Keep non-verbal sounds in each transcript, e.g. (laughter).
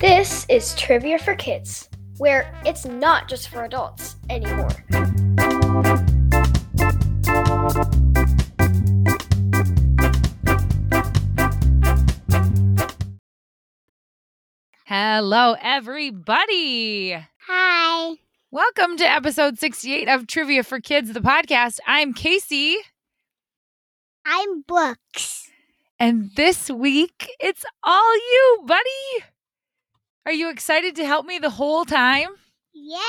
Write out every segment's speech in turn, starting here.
This is Trivia for Kids, where it's not just for adults anymore. Hello, everybody. Hi. Welcome to episode 68 of Trivia for Kids, the podcast. I'm Casey, I'm Brooks. and this week it's all you, buddy. Are you excited to help me the whole time? Yeah.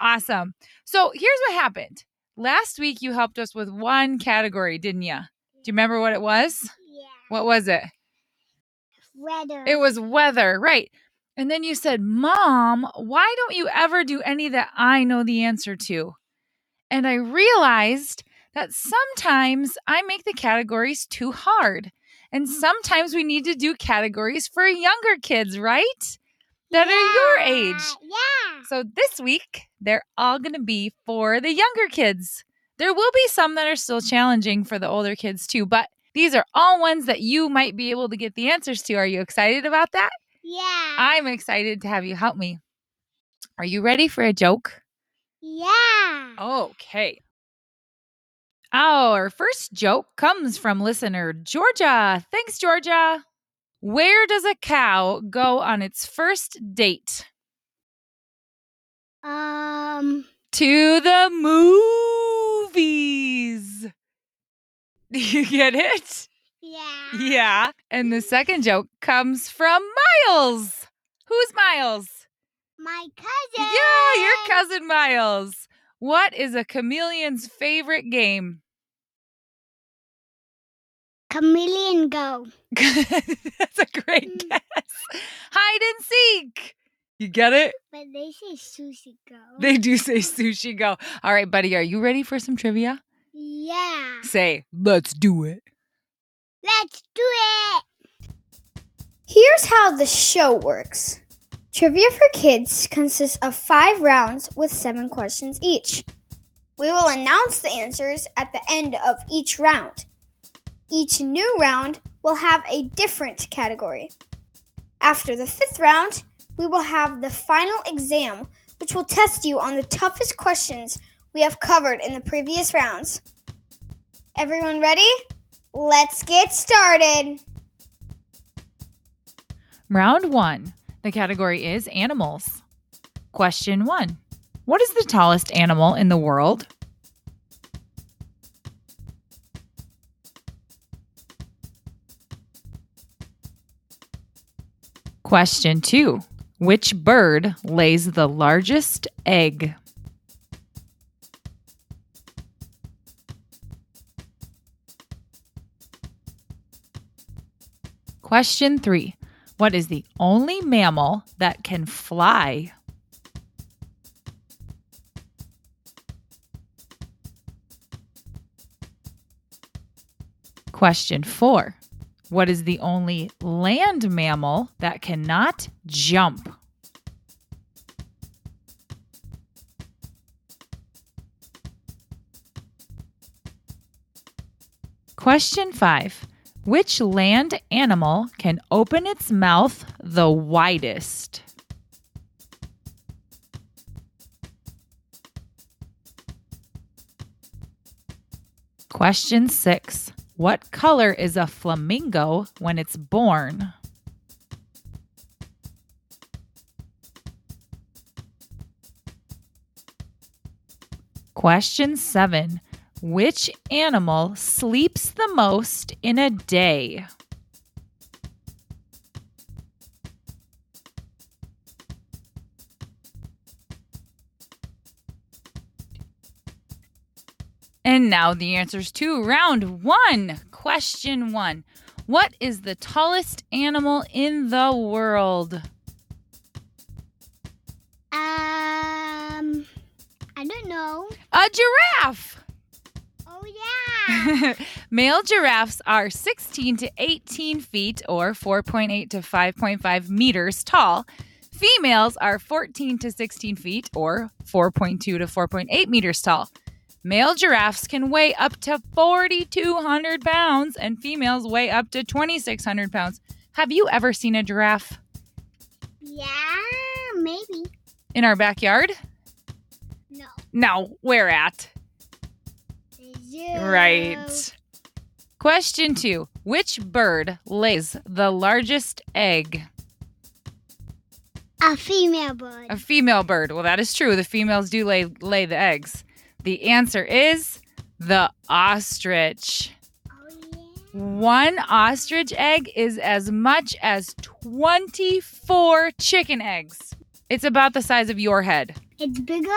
Awesome. So here's what happened. Last week you helped us with one category, didn't you? Do you remember what it was? Yeah. What was it? Weather. It was weather, right. And then you said, Mom, why don't you ever do any that I know the answer to? And I realized that sometimes I make the categories too hard. And mm-hmm. sometimes we need to do categories for younger kids, right? That are your age. Yeah. So this week, they're all going to be for the younger kids. There will be some that are still challenging for the older kids too, but these are all ones that you might be able to get the answers to. Are you excited about that? Yeah. I'm excited to have you help me. Are you ready for a joke? yeah. Okay. Our first joke comes from listener Georgia. Thanks, Georgia. Where does a cow go on its first date? Um. To the movies. (laughs) Do you get it? Yeah. Yeah. And the second joke comes from Miles. Who's Miles? My cousin. Yeah, your cousin Miles. What is a chameleon's favorite game? Chameleon go. (laughs) That's a great Mm. guess. Hide and seek. You get it? But they say sushi go. They do say sushi go. All right, buddy, are you ready for some trivia? Yeah. Say, let's do it. Let's do it. Here's how the show works Trivia for Kids consists of five rounds with seven questions each. We will announce the answers at the end of each round. Each new round will have a different category. After the fifth round, we will have the final exam, which will test you on the toughest questions we have covered in the previous rounds. Everyone ready? Let's get started. Round one. The category is animals. Question one What is the tallest animal in the world? Question two Which bird lays the largest egg? Question three What is the only mammal that can fly? Question four What is the only land mammal that cannot jump? Question five Which land animal can open its mouth the widest? Question six What color is a flamingo when it's born? Question seven Which animal sleeps the most in a day? And now the answers to round one. Question one What is the tallest animal in the world? Um. I don't know. A giraffe. Oh yeah. (laughs) Male giraffes are 16 to 18 feet or 4.8 to 5.5 meters tall. Females are 14 to 16 feet or 4.2 to 4.8 meters tall. Male giraffes can weigh up to 4,200 pounds and females weigh up to 2,600 pounds. Have you ever seen a giraffe Yeah, maybe. in our backyard? No. No, where at? Right. Question two Which bird lays the largest egg? A female bird. A female bird. Well, that is true. The females do lay, lay the eggs. The answer is the ostrich. oh yeah. One ostrich egg is as much as 24 chicken eggs. It's about the size of your head. It's bigger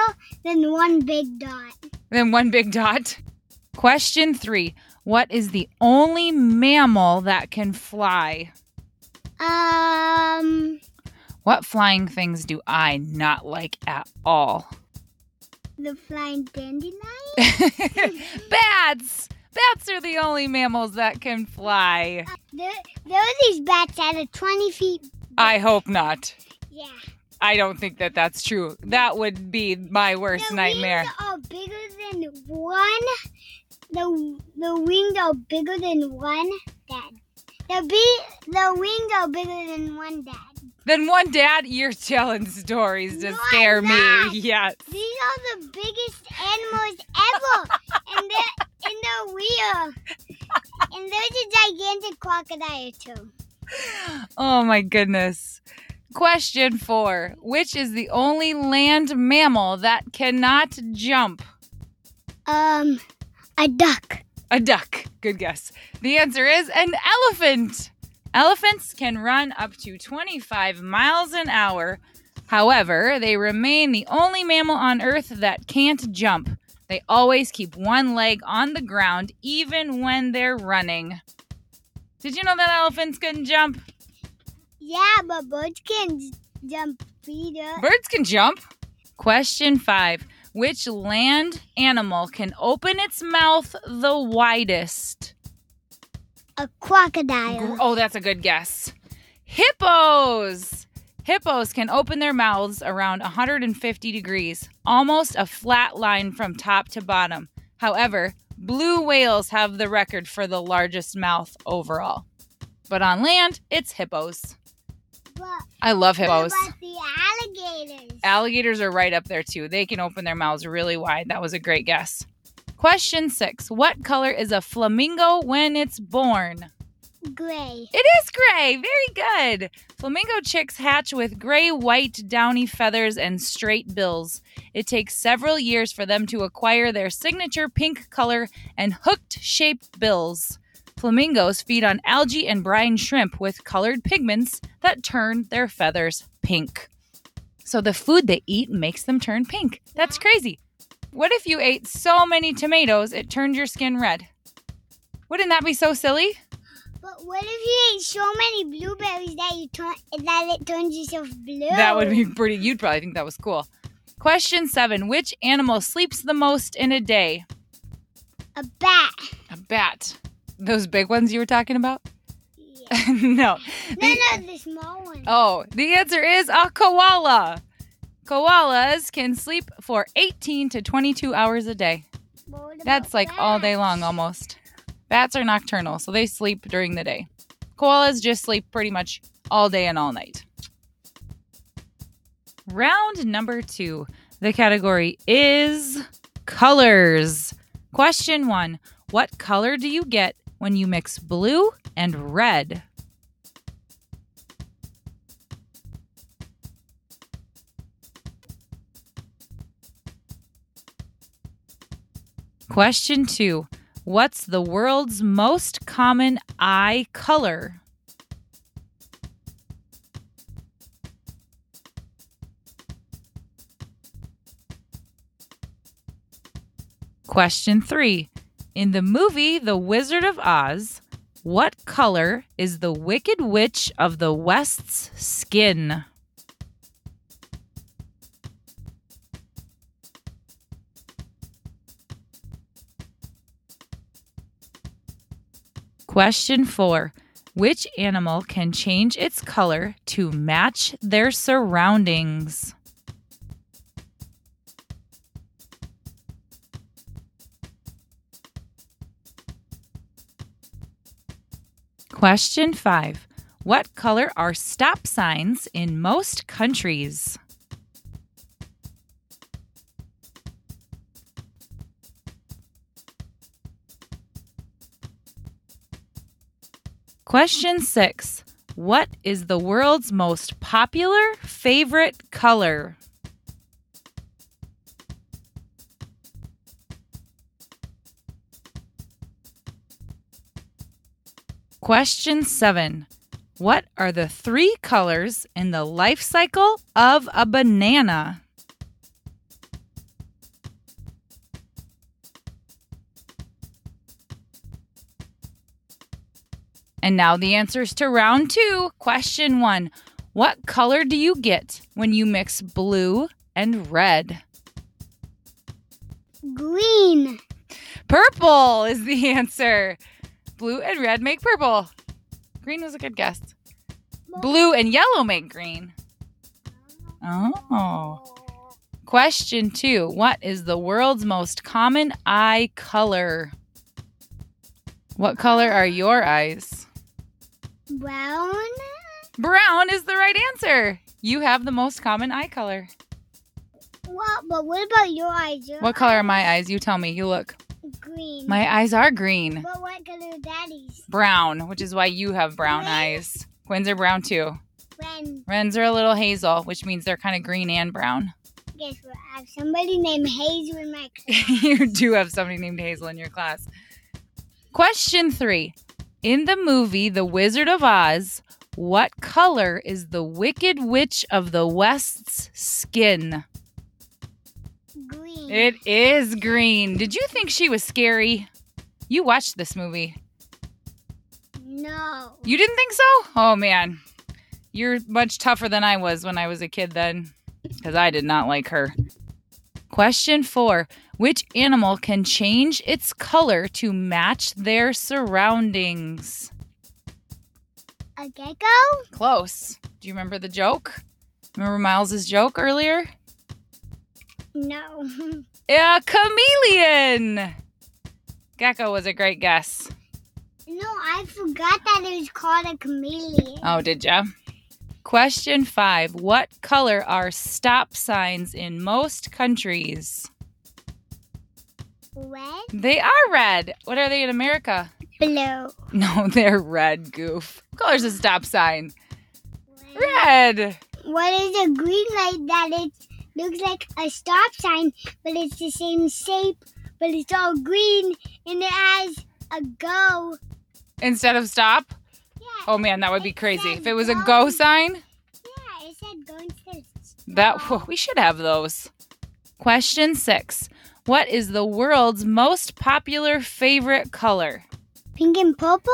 than one big dot. Than one big dot. Question three What is the only mammal that can fly? Um, What flying things do I not like at all? the flying dandelion. (laughs) Bats! Bats are the only mammals that can fly. There, there are these bats that are 20 feet. I hope not. Yeah. I don't think that that's true. That would be my worst the nightmare. are bigger than one. The the wings are bigger than one dad. The be the wings are bigger than one dad. Then one dad, you're telling stories to No, scare me. (laughs) Yes. These are the biggest animals ever, and they're in the wheel. And there's a gigantic crocodile too. Oh my goodness. Question four Which is the only land mammal that cannot jump? Um, a duck. A duck. Good guess. The answer is an elephant. Elephants can run up to 25 miles an hour. However, they remain the only mammal on Earth that can't jump. They always keep one leg on the ground even when they're running. Did you know that elephants can jump? Yeah, but birds can jump either. Birds can jump. Question five Which land animal can open its mouth the widest? A crocodile. Oh, that's a good guess. Hippos! Hippos can open their mouths around 150 degrees, almost a flat line from top to bottom. However, blue whales have the record for the largest mouth overall. But on land, it's hippos. I love hippos. the alligators? Alligators are right up there too. They can open their mouths really wide. That was a great guess. Question six What color is a flamingo when it's born? Gray. It is gray. Very good. Flamingo chicks hatch with gray, white, downy feathers and straight bills. It takes several years for them to acquire their signature pink color and hooked shaped bills. Flamingos feed on algae and brine shrimp with colored pigments that turn their feathers pink. So the food they eat makes them turn pink. That's uh-huh. crazy. What if you ate so many tomatoes it turned your skin red? Wouldn't that be so silly? But what if you ate so many blueberries that you turn that it turns yourself blue? That would be pretty. You'd probably think that was cool. Question seven Which animal sleeps the most in a day? a bat. A bat. Those big ones you were talking about? Yeah. (laughs) no. No, The- no, the small one. oh, the answer is a koala. Koalas can sleep for 18 to 22 hours a day. That's like all day long almost. Bats are nocturnal, so they sleep during the day. Koalas just sleep pretty much all day and all night. Round number two. The category is colors. Question one What color do you get when you mix blue and red? Question two What's the world's most common eye color? Question three. In the movie The Wizard of Oz, what color is the Wicked Witch of the West's skin? Question four. Which animal can change its color to match their surroundings? Question 5. What color are stop signs in most countries? Question 6. What is the world's most popular favorite color? Question 7. What are the three colors in the life cycle of a banana? And now the answers to round two. Question one What color do you get when you mix blue and red? Green. Purple is the (laughs) answer. Blue and red make purple. Green was a good guess. Blue and yellow make green. Oh. Question two What is the world's most common eye color? What color are your eyes? Brown. Brown is the right answer. You have the most common eye color. What? But what about your eyes? Your What color are my eyes? You tell me. You look. Green. My eyes are green. But what color are daddy's? Brown, which is why you have brown Red. eyes. Quinn's are brown too. When Ren's are a little hazel, which means they're kind of green and brown. guess what? I have somebody named Hazel in my (laughs) class. you do have somebody named Hazel in your class. Question three. In the movie The Wizard of Oz, what color is the Wicked Witch of the West's skin? It is green. Did you think she was scary? You watched this movie. no. You didn't think so? Oh man. You're much tougher than I was when I was a kid then, because I did not like her. Question four Which animal can change its color to match their surroundings? A gecko? Close. Do you remember the joke? Remember Miles's joke earlier? No. (laughs) A chameleon! Gecko was a great guess. no, I forgot that it was called a chameleon. Oh, did ya? Question five What color are stop signs in most countries? Red? They are red. What are they in America? Blue. No, (laughs) they're red, goof. What color's a stop sign? Red. What is a green light that it looks like a stop sign, but it's the same shape, but it's all green and it has a go. Instead of stop? Yeah. Oh man, that would be crazy. If it was a go. go sign, Yeah, it said go instead. of that we should have those. Question 6. What is the world's most popular favorite color? Pink and purple?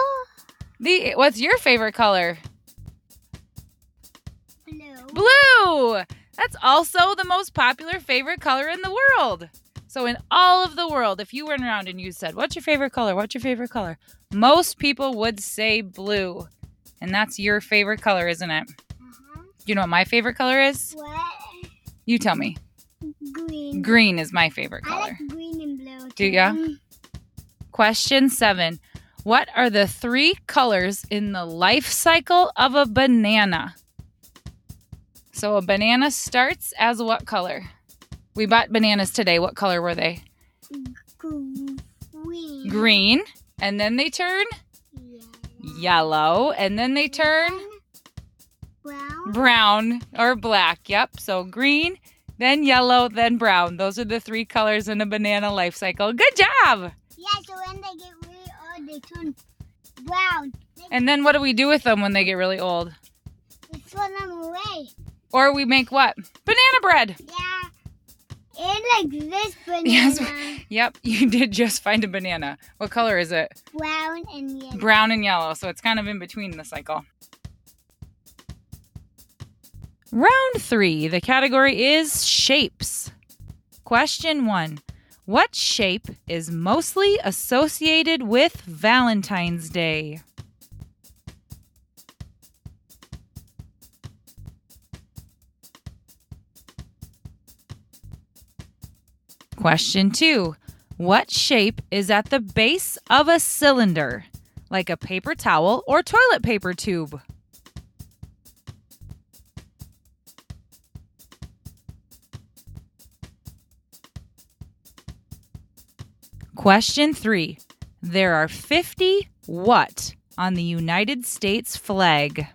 The what's your favorite color? Blue. Blue. That's also the most popular favorite color in the world. So in all of the world, if you went around and you said, "What's your favorite color? What's your favorite color?" Most people would say blue. And that's your favorite color, isn't it? Uh-huh. You know what my favorite color is? What? You tell me. Green. Green is my favorite color. I like green and blue. Do ya? too. Question 7. What are the three colors in the life cycle of a banana? So a banana starts as what color? We bought bananas today. What color were they? Green. Green. And then they turn Yeah. yellow. And then they turn Brown. brown or black. Yep. So green, then yellow, then brown. Those are the three colors in a banana life cycle. Good job. Yeah, so when they get really old, they turn brown. They, And then what do we do with them when they get really old? they throw them away. Or we make what? Banana bread. Yeah. And like this banana. Yes. (laughs) Yep, you did just find a banana. What color is it? Brown and yellow. Brown and yellow, so it's kind of in between the cycle. Round three, the category is shapes. Question one What shape is mostly associated with Valentine's Day? Question two What shape is at the base of a cylinder, like a paper towel or toilet paper tube? Question three There are 50 what on the United States flag?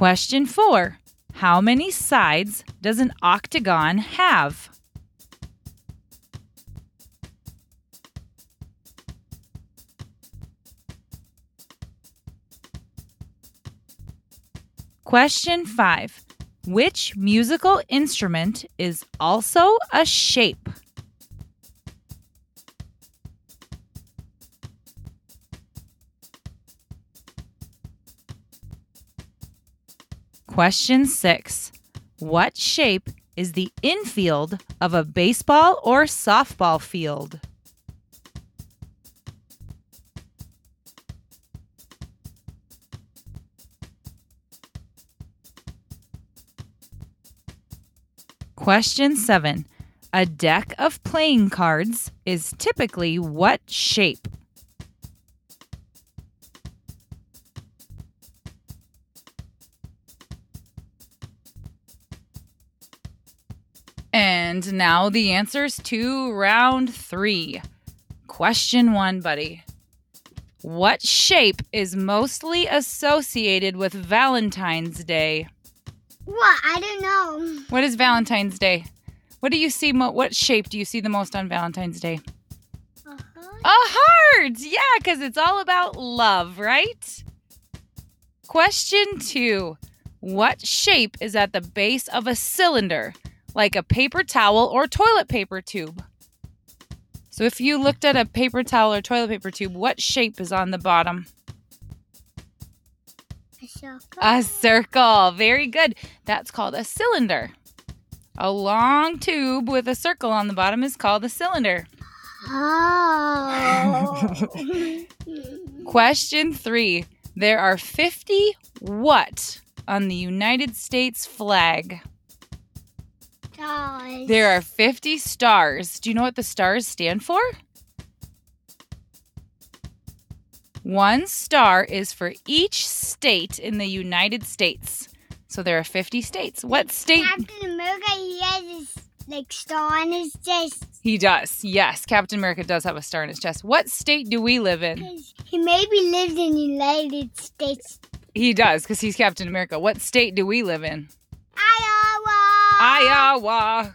Question four How many sides does an octagon have? Question five Which musical instrument is also a shape? Question six What shape is the infield of a baseball or softball field? Question seven A deck of playing cards is typically what shape? And now the answers to round three. Question one, buddy. What shape is mostly associated with Valentine's Day? What? I don't know. What is Valentine's Day? What do you see? Mo- what shape do you see the most on Valentine's Day? Uh-huh. A heart! Yeah, because it's all about love, right? Question two What shape is at the base of a cylinder, like a paper towel or toilet paper tube? So, if you looked at a paper towel or toilet paper tube, what shape is on the bottom? A circle. A circle. Very good. That's called a cylinder. A long tube with a circle on the bottom is called a cylinder. Oh. (laughs) (laughs) Question three. There are 50 what on the United States flag? Stars. There are 50 stars. Do you know what the stars stand for? One star is for each state in the United States. So there are 50 states. What state? Captain America, he has his like star on his chest. He does. Yes, Captain America does have a star on his chest. What state do we live in? He maybe lives in the United States. He does because he's Captain America. What state do we live in? Iowa. Iowa.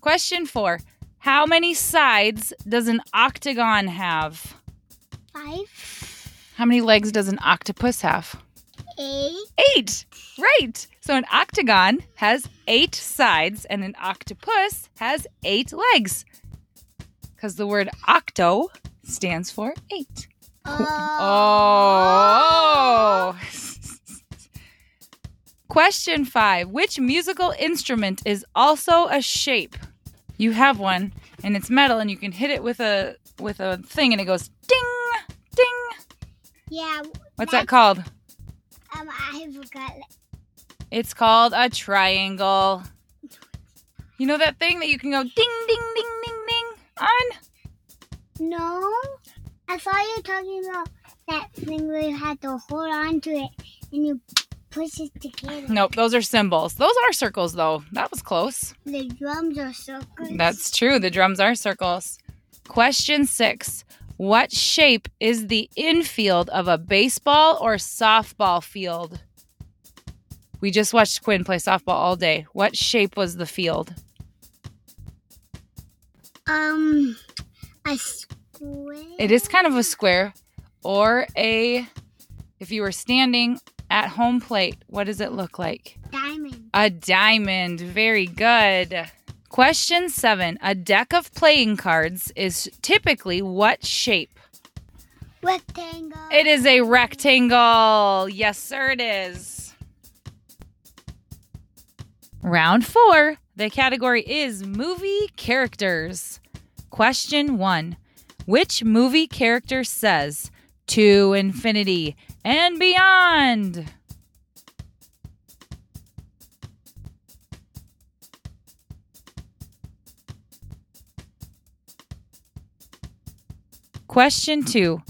Question four How many sides does an octagon have? Five. How many legs does an octopus have? Eight. Eight. Right. So an octagon has eight sides and an octopus has eight legs. Because the word octo stands for eight. Oh. oh. Question five Which musical instrument is also a shape? You have one and it's metal and you can hit it with a with a thing and it goes ding ding. Yeah. What's that called? Um, I forgot. It's called a triangle. You know that thing that you can go ding ding ding ding ding on? No. I thought you were talking about that thing where you had to hold on to it and you push it together. Nope, those are cymbals. Those are circles though. That was close. The drums are circles. That's true. The drums are circles. Question six What shape is the infield of a baseball or softball field? We just watched Quinn play softball all day. What shape was the field? um a square. It is kind of a square or a, if you were standing at home plate, what does it look like? diamond. A diamond. Very good. Question seven A deck of playing cards is typically what shape? Rectangle. It is a rectangle. Yes, sir, it is. Round four. The category is movie characters. Question one Which movie character says, To infinity and beyond. Question two.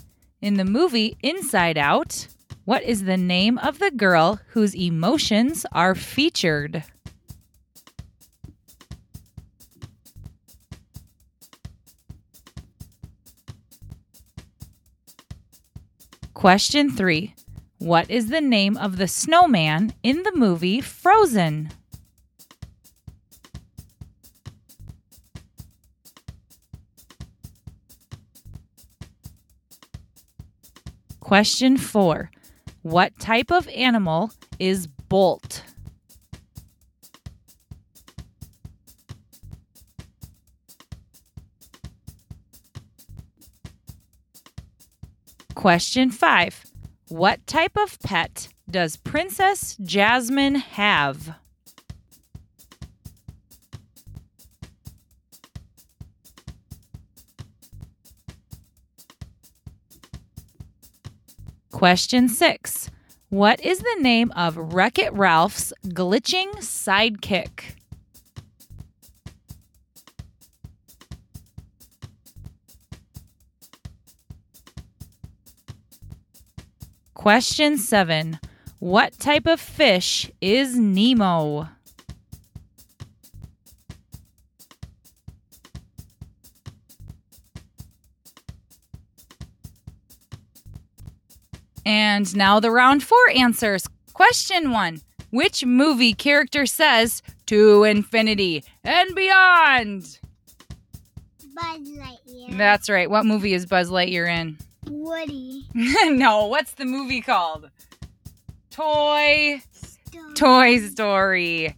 In the movie Inside Out, what is the name of the girl whose emotions are featured? Question three. What is the name of the snowman in the movie Frozen? Question four. What type of animal is Bolt? Question five. What type of pet does Princess Jasmine have? Question six. What is the name of Wreck It Ralph's glitching sidekick? Question seven. What type of fish is Nemo? And now the round four answers. Question one Which movie character says to infinity and beyond? Buzz Lightyear. That's right. What movie is Buzz Lightyear in? Woody. (laughs) no, what's the movie called? Toy Story. Toy Story.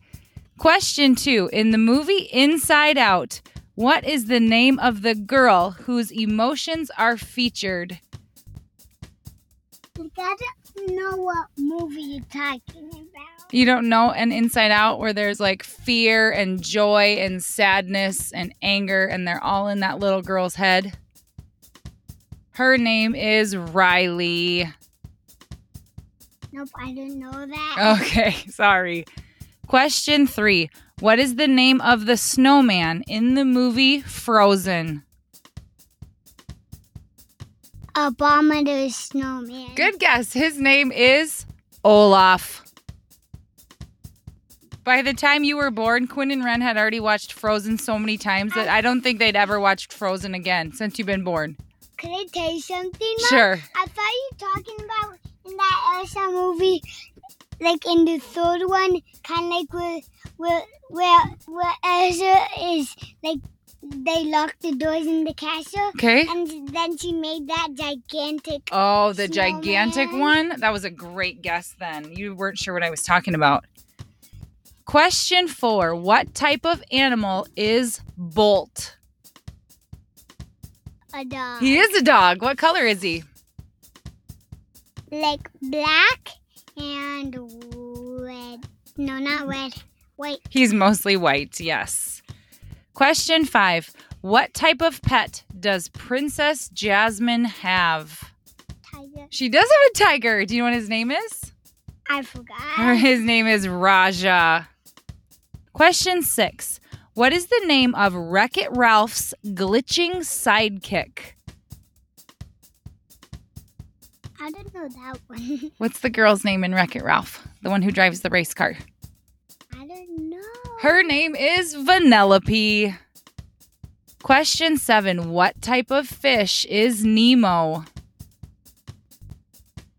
Question two. In the movie Inside Out, what is the name of the girl whose emotions are featured? You gotta know what movie you're talking about. You don't know an Inside Out where there's like fear and joy and sadness and anger, and they're all in that little girl's head? Her name is Riley. Nope, I didn't know that. Okay, (laughs) sorry. Question three What is the name of the snowman in the movie Frozen? Abominable Snowman. Good guess. His name is Olaf. By the time you were born, Quinn and Ren had already watched Frozen so many times that I don't think they'd ever watched Frozen again since you've been born. Could I tell you something, Mom? Sure. I thought you were talking about in that Elsa movie, like in the third one, kind of like where, where, where, where Elsa is, like, they locked the doors in the castle. Okay. And then she made that gigantic. Oh, the gigantic one? That was a great guess then. You weren't sure what I was talking about. Question four What type of animal is Bolt? A dog. He is a dog. What color is he? Like black and red. No, not red. White. He's mostly white, yes. Question five What type of pet does Princess Jasmine have? Tiger. She does have a tiger. Do you know what his name is? I Or forgot. (laughs) his name is Rajah. Question six What is the name of Wreck It Ralph's glitching sidekick? I don't know that one. (laughs) What's the girl's name in Wreck It Ralph? The one who drives the race car. I don't know. Her name is Vanellope. Question seven What type of fish is Nemo?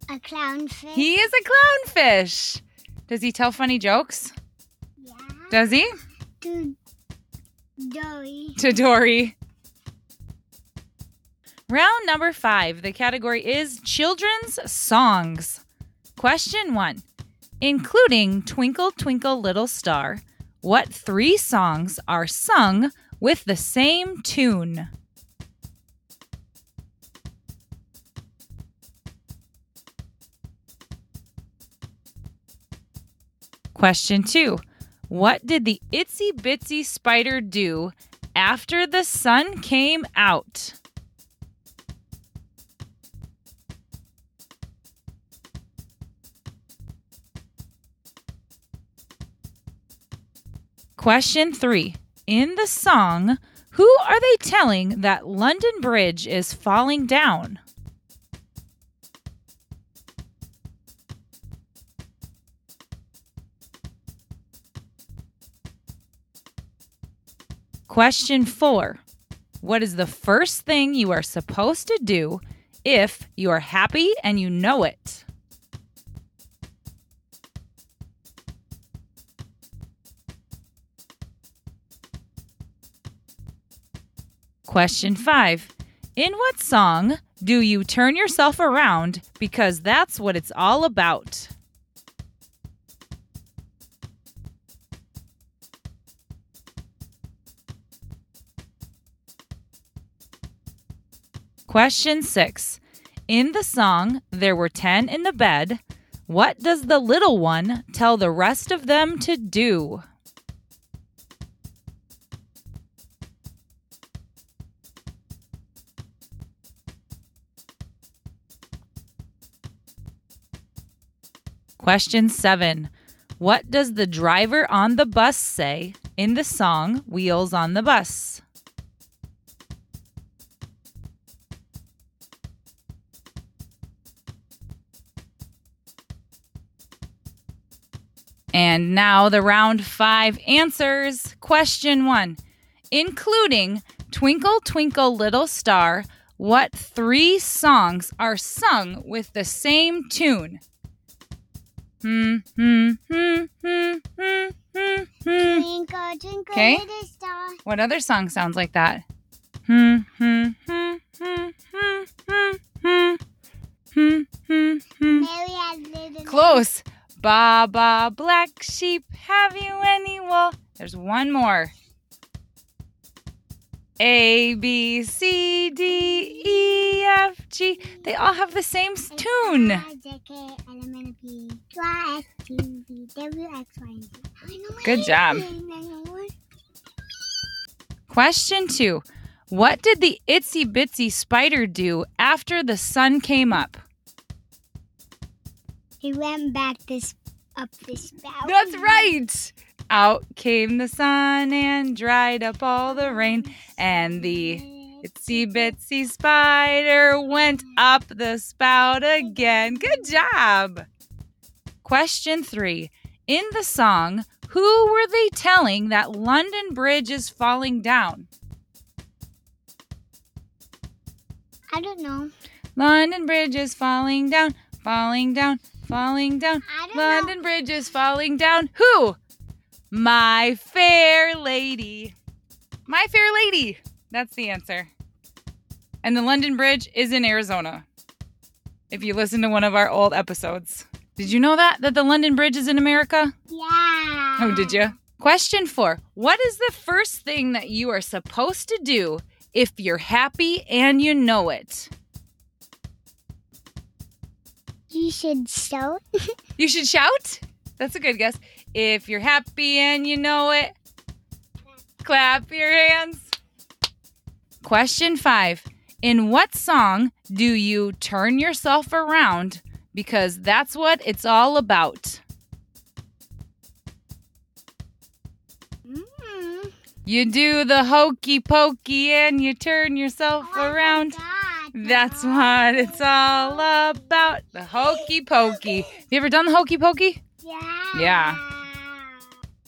A clownfish. He is a clownfish. Does he tell funny jokes? yeah. Does he? Dory. To Dory. Round number five. The category is children's songs. Question one. Including Twinkle Twinkle Little Star, what three songs are sung with the same tune? Question two. What did the itsy bitsy spider do after the sun came out? Question three. In the song, who are they telling that London Bridge is falling down? Question four. What is the first thing you are supposed to do if you are happy and you know it? Question five. In what song do you turn yourself around because that's what it's all about? Question six. In the song, there were 10 in the bed. What does the little one tell the rest of them to do? Question seven. What does the driver on the bus say in the song Wheels on the Bus? And now the round five answers. Question one. Including Twinkle, Twinkle, Little Star, what three songs are sung with the same tune? Hmm, hmm, hmm, hmm, hmm, hmm, hmm. Twinkle, twinkle, Okay. little star. What other song sounds like that? Hmm, hmm, hmm, hmm, hmm, hmm, hmm, hmm, hmm, hmm. Mary has little. Close. Ba ba black sheep, have you any wool? There's one more. A B C D E F G. They all have the same tune. Good job. Question two. What did the itsy bitsy spider do after the sun came up? He went back this up the spout. That's right. Out came the sun and dried up all the rain, and the itsy bitsy spider went up the spout again. Good job. Question three. In the song, who were they telling that London Bridge is falling down? I don't know. London Bridge is falling down, falling down, falling down. London Bridge is falling down. Who? My Fair Lady. My Fair Lady. That's the answer. And the London Bridge is in Arizona. If you listen to one of our old episodes. Did you know that? That the London Bridge is in America? know. Yeah. Oh, did you? Question four What is the first thing that you are supposed to do if you're happy and you know it? You should shout. (laughs) You should shout. That's a good guess. If you're happy and you know it, clap your hands. Question five In what song do you turn yourself around? Because that's what it's all about. Mm. You do the hokey pokey and you turn yourself Oh around. That's what it's all about. The hokey pokey. Have you ever done the hokey pokey? Yeah. Yeah.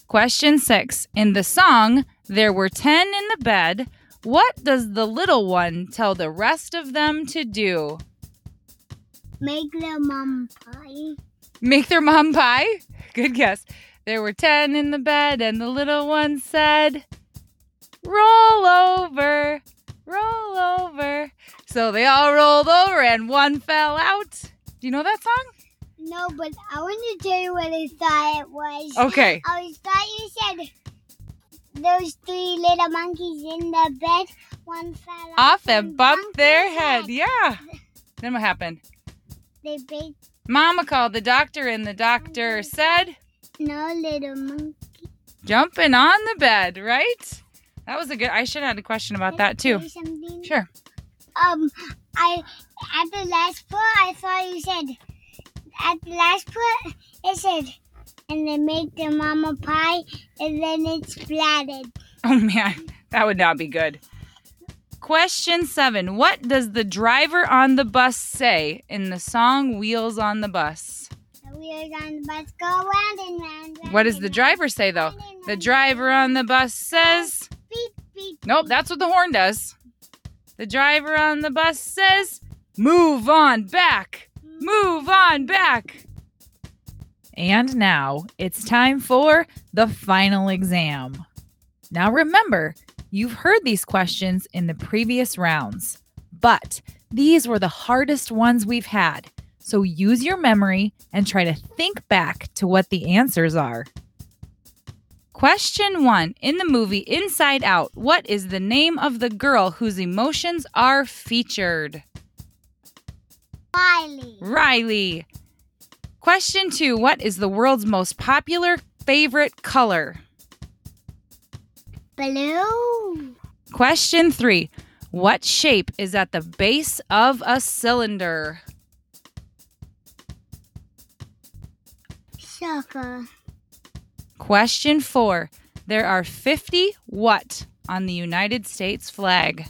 Question six. In the song, there were 10 in the bed. What does the little one tell the rest of them to do? Make their mom pie. Make their mom pie? Good guess. There were 10 in the bed, and the little one said, Roll over, roll over. So they all rolled over, and one fell out. Do you know that song? No, but I want to tell you what I thought it was. Okay. I thought you said those three little monkeys in the bed. One fell Off and bumped their his head. Yeah. Then what happened? They big Mama called the doctor, and the doctor said, no little monkey. jumping on the bed, right? That was a good. I should have had a question about that too. Sure. Um, I at the last part I thought you said at the last part it said and they make the mama pie, and then it's flattened. (laughs) Oh man, that would not be good. Question seven What does the driver on the bus say in the song Wheels on the Bus? The wheels on the bus go round and round. round What does the round, driver say though? round The driver on the bus says. Beep, beep. Nope, that's what the horn does. The driver on the bus says, Move on back! Move on back! And now it's time for the final exam. Now remember, you've heard these questions in the previous rounds, but these were the hardest ones we've had. So use your memory and try to think back to what the answers are. Question one In the movie Inside Out, what is the name of the girl whose emotions are featured? Riley. Riley. Question two What is the world's most popular favorite color? Blue. Question three What shape is at the base of a cylinder? Sucker. Question four There are 50 what on the United States flag?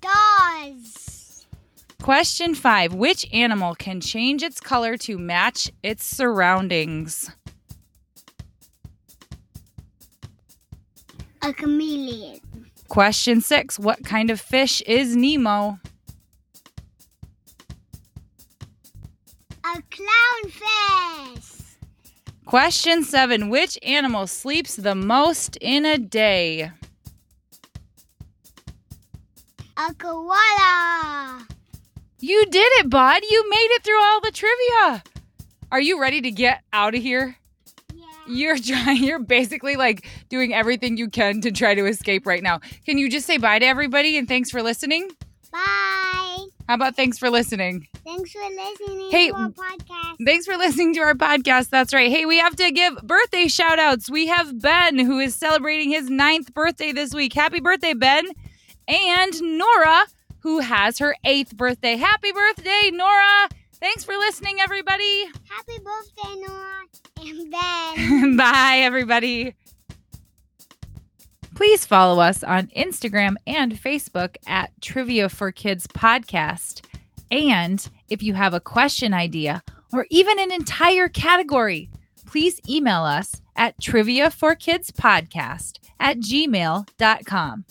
Does. Question five Which animal can change its color to match its surroundings? A chameleon. Question six What kind of fish is Nemo? A clownfish. Question seven Which animal sleeps the most in a day? A koala. You did it, bud. You made it through all the trivia. Are you ready to get out of here? Yeah. You're (laughs) trying, you're basically like doing everything you can to try to escape right now. Can you just say bye to everybody and thanks for listening? Bye. How about thanks for listening? Thanks for listening Hey, to our podcast. Thanks for listening to our podcast. That's right. Hey, we have to give birthday shout outs. We have Ben, who is celebrating his ninth birthday this week. Happy birthday, Ben. And Nora, who has her eighth birthday. Happy birthday, Nora. Thanks for listening, everybody. Happy birthday, Nora and Ben. (laughs) Bye, everybody. Please follow us on Instagram and Facebook at Trivia for Kids Podcast. And if you have a question idea or even an entire category, please email us at trivia at gmail.com.